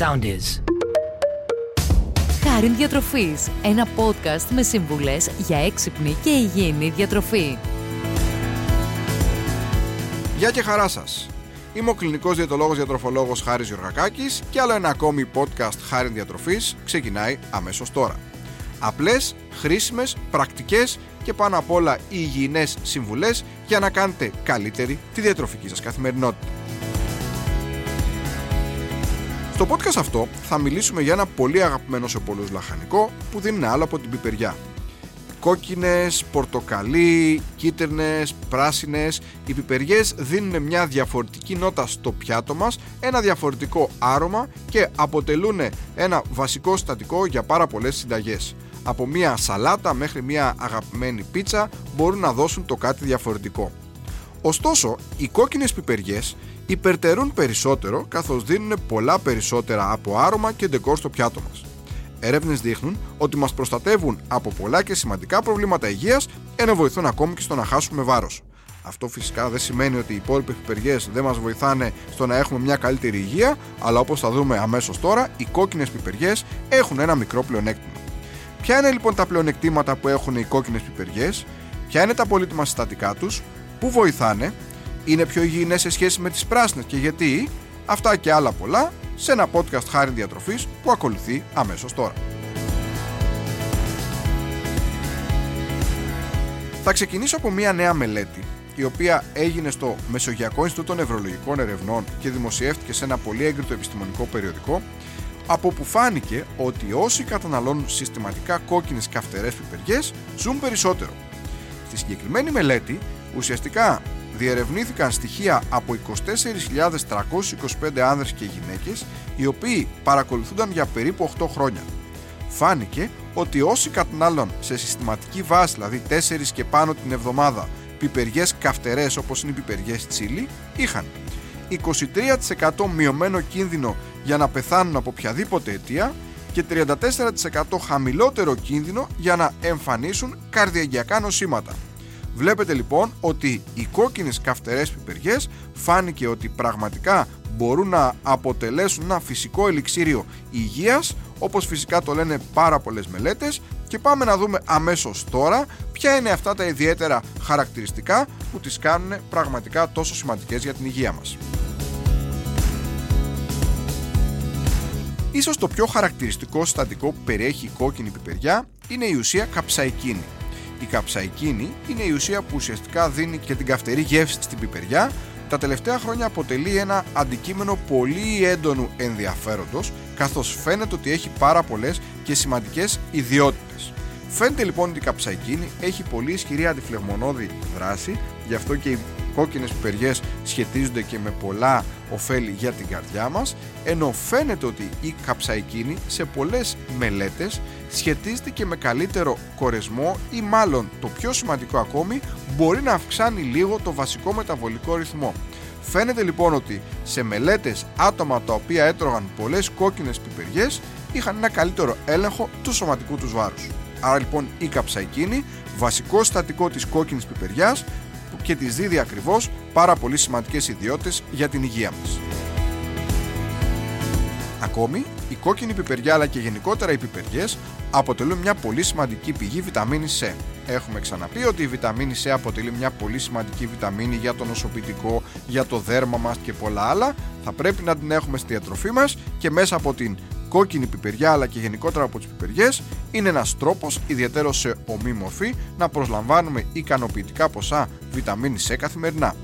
sound is. Χάριν Διατροφής, ένα podcast με σύμβουλες για έξυπνη και υγιεινή διατροφή. Γεια και χαρά σας. Είμαι ο κλινικός διαιτολόγος διατροφολόγος Χάρης Γιωργακάκης και άλλο ένα ακόμη podcast Χάριν Διατροφής ξεκινάει αμέσως τώρα. Απλές, χρήσιμες, πρακτικές και πάνω απ' όλα υγιεινές συμβουλές για να κάνετε καλύτερη τη διατροφική σας καθημερινότητα. Στο podcast αυτό θα μιλήσουμε για ένα πολύ αγαπημένο σε πολλούς λαχανικό που δεν είναι άλλο από την πιπεριά. Κόκκινες, πορτοκαλί, κίτρινες, πράσινες, οι πιπεριές δίνουν μια διαφορετική νότα στο πιάτο μας, ένα διαφορετικό άρωμα και αποτελούν ένα βασικό συστατικό για πάρα πολλές συνταγές. Από μια σαλάτα μέχρι μια αγαπημένη πίτσα μπορούν να δώσουν το κάτι διαφορετικό. Ωστόσο, οι κόκκινες πιπεριές υπερτερούν περισσότερο καθώς δίνουν πολλά περισσότερα από άρωμα και ντεκόρ στο πιάτο μας. Έρευνες δείχνουν ότι μας προστατεύουν από πολλά και σημαντικά προβλήματα υγείας, ενώ βοηθούν ακόμη και στο να χάσουμε βάρος. Αυτό φυσικά δεν σημαίνει ότι οι υπόλοιπε πιπεριέ δεν μας βοηθάνε στο να έχουμε μια καλύτερη υγεία, αλλά όπως θα δούμε αμέσως τώρα, οι κόκκινες πιπεριές έχουν ένα μικρό πλεονέκτημα. Ποια είναι λοιπόν τα πλεονεκτήματα που έχουν οι κόκκινες πιπεριές, ποια είναι τα πολύτιμα συστατικά τους, πού βοηθάνε, είναι πιο υγιεινές σε σχέση με τις πράσινες και γιατί, αυτά και άλλα πολλά σε ένα podcast χάρη διατροφής που ακολουθεί αμέσως τώρα. Θα ξεκινήσω από μια νέα μελέτη η οποία έγινε στο Μεσογειακό Ινστιτούτο Νευρολογικών Ερευνών και δημοσιεύτηκε σε ένα πολύ έγκριτο επιστημονικό περιοδικό από που φάνηκε ότι όσοι καταναλώνουν συστηματικά κόκκινες καυτερές πιπεριές ζουν περισσότερο. Στη συγκεκριμένη μελέτη ουσιαστικά διερευνήθηκαν στοιχεία από 24.325 άνδρες και γυναίκες οι οποίοι παρακολουθούνταν για περίπου 8 χρόνια. Φάνηκε ότι όσοι κατανάλωναν σε συστηματική βάση, δηλαδή 4 και πάνω την εβδομάδα, πιπεριές καυτερές όπως είναι οι πιπεριές τσίλι, είχαν 23% μειωμένο κίνδυνο για να πεθάνουν από οποιαδήποτε αιτία και 34% χαμηλότερο κίνδυνο για να εμφανίσουν καρδιαγγειακά νοσήματα. Βλέπετε λοιπόν ότι οι κόκκινες καυτερές πιπεριές φάνηκε ότι πραγματικά μπορούν να αποτελέσουν ένα φυσικό ελιξίριο υγείας όπως φυσικά το λένε πάρα πολλές μελέτες και πάμε να δούμε αμέσως τώρα ποια είναι αυτά τα ιδιαίτερα χαρακτηριστικά που τις κάνουν πραγματικά τόσο σημαντικές για την υγεία μας. Ίσως το πιο χαρακτηριστικό συστατικό που περιέχει η κόκκινη πιπεριά είναι η ουσία καψαϊκίνη η καψαϊκίνη είναι η ουσία που ουσιαστικά δίνει και την καυτερή γεύση στην πιπεριά. Τα τελευταία χρόνια αποτελεί ένα αντικείμενο πολύ έντονου ενδιαφέροντος καθώς φαίνεται ότι έχει πάρα πολλές και σημαντικές ιδιότητες. Φαίνεται λοιπόν ότι η καψαϊκίνη έχει πολύ ισχυρή αντιφλεγμονώδη δράση, γι' αυτό και οι κόκκινες πιπεριές σχετίζονται και με πολλά ωφέλη για την καρδιά μας, ενώ φαίνεται ότι η καψαϊκίνη σε πολλές μελέτες σχετίζεται και με καλύτερο κορεσμό ή μάλλον το πιο σημαντικό ακόμη μπορεί να αυξάνει λίγο το βασικό μεταβολικό ρυθμό. Φαίνεται λοιπόν ότι σε μελέτες άτομα τα οποία έτρωγαν πολλές κόκκινες πιπεριές είχαν ένα καλύτερο έλεγχο του σωματικού τους βάρους. Άρα λοιπόν η καψαϊκίνη, βασικό στατικό της κόκκινης πιπεριάς και της δίδει ακριβώς πάρα πολύ σημαντικές ιδιότητες για την υγεία μας. Ακόμη, η κόκκινη πιπεριά αλλά και γενικότερα οι πιπεριές αποτελούν μια πολύ σημαντική πηγή βιταμίνης C. Έχουμε ξαναπεί ότι η βιταμίνη C αποτελεί μια πολύ σημαντική βιταμίνη για το νοσοποιητικό, για το δέρμα μας και πολλά άλλα. Θα πρέπει να την έχουμε στη διατροφή μας και μέσα από την κόκκινη πιπεριά αλλά και γενικότερα από τις πιπεριές είναι ένας τρόπος, ιδιαίτερος σε ομή μορφή, να προσλαμβάνουμε ικανοποιητικά ποσά βιταμίνη C καθημερινά.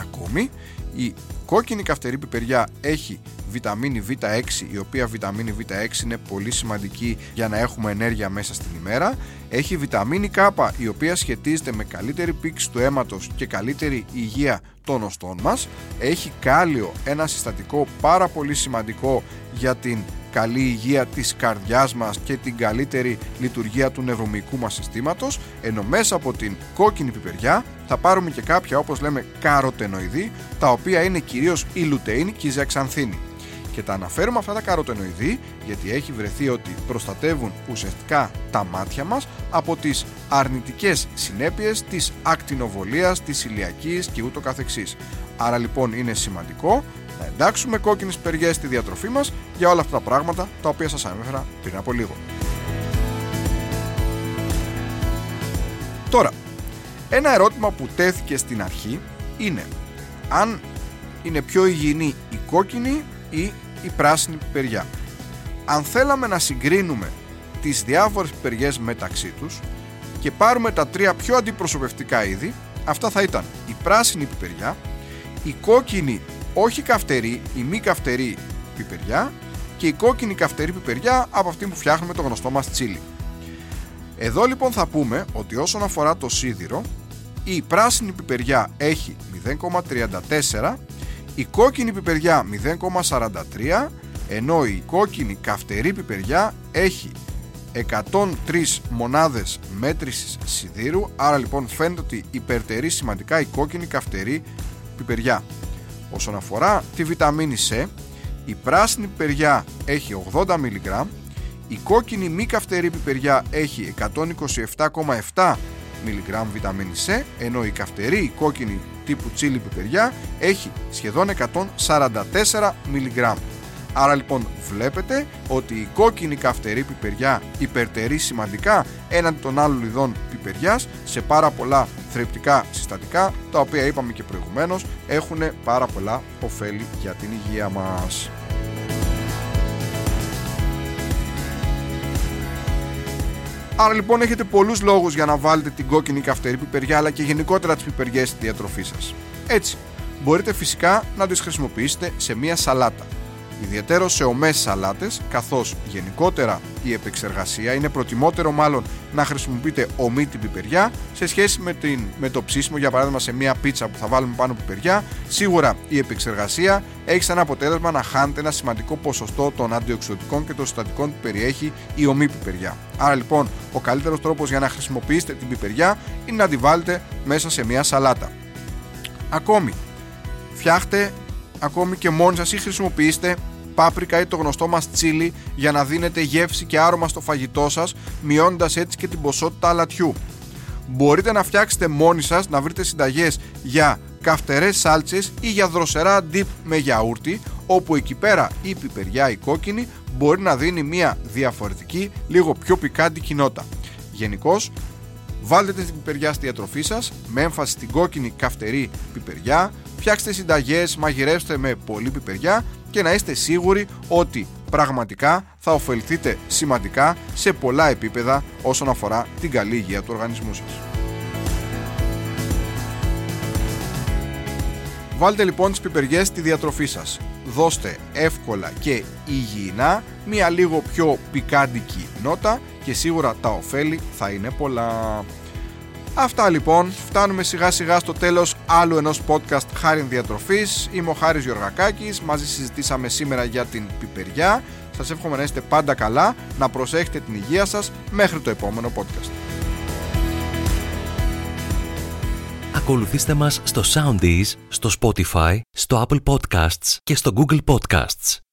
Ακόμη, η κόκκινη καυτερή πιπεριά έχει βιταμίνη Β6 η οποία βιταμίνη Β6 είναι πολύ σημαντική για να έχουμε ενέργεια μέσα στην ημέρα. Έχει βιταμίνη K η οποία σχετίζεται με καλύτερη πήξη του αίματος και καλύτερη υγεία των οστών μας. Έχει κάλιο ένα συστατικό πάρα πολύ σημαντικό για την καλή υγεία της καρδιάς μας και την καλύτερη λειτουργία του νευρομυϊκού μας συστήματος ενώ μέσα από την κόκκινη πιπεριά θα πάρουμε και κάποια όπως λέμε καροτενοειδή τα οποία είναι κυρίως η λουτεΐνη και η ζεξανθίνη και τα αναφέρουμε αυτά τα καροτενοειδή γιατί έχει βρεθεί ότι προστατεύουν ουσιαστικά τα μάτια μας από τις αρνητικές συνέπειες της ακτινοβολίας, της ηλιακής και ούτω καθεξής. Άρα λοιπόν είναι σημαντικό να εντάξουμε κόκκινες πιπεριές στη διατροφή μας για όλα αυτά τα πράγματα τα οποία σας ανέφερα πριν από λίγο. Τώρα, ένα ερώτημα που τέθηκε στην αρχή είναι αν είναι πιο υγιεινή η κόκκινη ή η πράσινη πιπεριά. Αν θέλαμε να συγκρίνουμε τις διάφορες πιπεριές μεταξύ τους και πάρουμε τα τρία πιο αντιπροσωπευτικά είδη, αυτά θα ήταν η πράσινη πιπεριά, η κόκκινη όχι καυτερή, η μη καυτερή πιπεριά και η κόκκινη καυτερή πιπεριά από αυτή που φτιάχνουμε το γνωστό μας τσίλι. Εδώ λοιπόν θα πούμε ότι όσον αφορά το σίδηρο, η πράσινη πιπεριά έχει 0,34, η κόκκινη πιπεριά 0,43, ενώ η κόκκινη καυτερή πιπεριά έχει 103 μονάδες μέτρησης σιδήρου, άρα λοιπόν φαίνεται ότι υπερτερεί σημαντικά η κόκκινη καυτερή πιπεριά. Όσον αφορά τη βιταμίνη C, η πράσινη πιπεριά έχει 80 mg, η κόκκινη μη καυτερή πιπεριά έχει 127,7 mg βιταμίνη C, ενώ η καυτερή η κόκκινη τύπου τσίλι πιπεριά έχει σχεδόν 144 mg. Άρα λοιπόν βλέπετε ότι η κόκκινη καυτερή πιπεριά υπερτερεί σημαντικά έναντι των άλλων ειδών πιπεριάς σε πάρα πολλά θρεπτικά συστατικά τα οποία είπαμε και προηγουμένως έχουν πάρα πολλά ωφέλη για την υγεία μας. Άρα λοιπόν έχετε πολλούς λόγους για να βάλετε την κόκκινη καυτερή πιπεριά αλλά και γενικότερα τις πιπεριές στη διατροφή σας. Έτσι, μπορείτε φυσικά να τις χρησιμοποιήσετε σε μία σαλάτα ιδιαίτερο σε ομές σαλάτες, καθώς γενικότερα η επεξεργασία είναι προτιμότερο μάλλον να χρησιμοποιείτε ομή την πιπεριά σε σχέση με, την, με το ψήσιμο, για παράδειγμα σε μια πίτσα που θα βάλουμε πάνω πιπεριά, σίγουρα η επεξεργασία έχει σαν αποτέλεσμα να χάνετε ένα σημαντικό ποσοστό των αντιοξυδοτικών και των συστατικών που περιέχει η ομή πιπεριά. Άρα λοιπόν ο καλύτερος τρόπος για να χρησιμοποιήσετε την πιπεριά είναι να τη βάλετε μέσα σε μια σαλάτα. Ακόμη, φτιάχτε ακόμη και μόνοι σας ή χρησιμοποιήστε πάπρικα ή το γνωστό μας τσίλι για να δίνετε γεύση και άρωμα στο φαγητό σας μειώνοντας έτσι και την ποσότητα αλατιού. Μπορείτε να φτιάξετε μόνοι σας να βρείτε συνταγές για καυτερές σάλτσες ή για δροσερά dip με γιαούρτι όπου εκεί πέρα η πιπεριά η κόκκινη μπορεί να δίνει μια διαφορετική λίγο πιο πικάντη νότα. Γενικώς, βάλτε την πιπεριά στη διατροφή σας με έμφαση στην κόκκινη καυτερή πιπεριά φτιάξτε συνταγές, μαγειρεύστε με πολύ πιπεριά και να είστε σίγουροι ότι πραγματικά θα ωφεληθείτε σημαντικά σε πολλά επίπεδα όσον αφορά την καλή υγεία του οργανισμού σας. Βάλτε λοιπόν τις πιπεριές στη διατροφή σας. Δώστε εύκολα και υγιεινά μία λίγο πιο πικάντικη νότα και σίγουρα τα ωφέλη θα είναι πολλά. Αυτά λοιπόν, φτάνουμε σιγά σιγά στο τέλος άλλου ενός podcast Χάριν Διατροφής. Είμαι ο Χάρης Γιωργακάκης, μαζί συζητήσαμε σήμερα για την πιπεριά. Σας εύχομαι να είστε πάντα καλά, να προσέχετε την υγεία σας μέχρι το επόμενο podcast. Ακολουθήστε μας στο Soundees, στο Spotify, στο Apple Podcasts και στο Google Podcasts.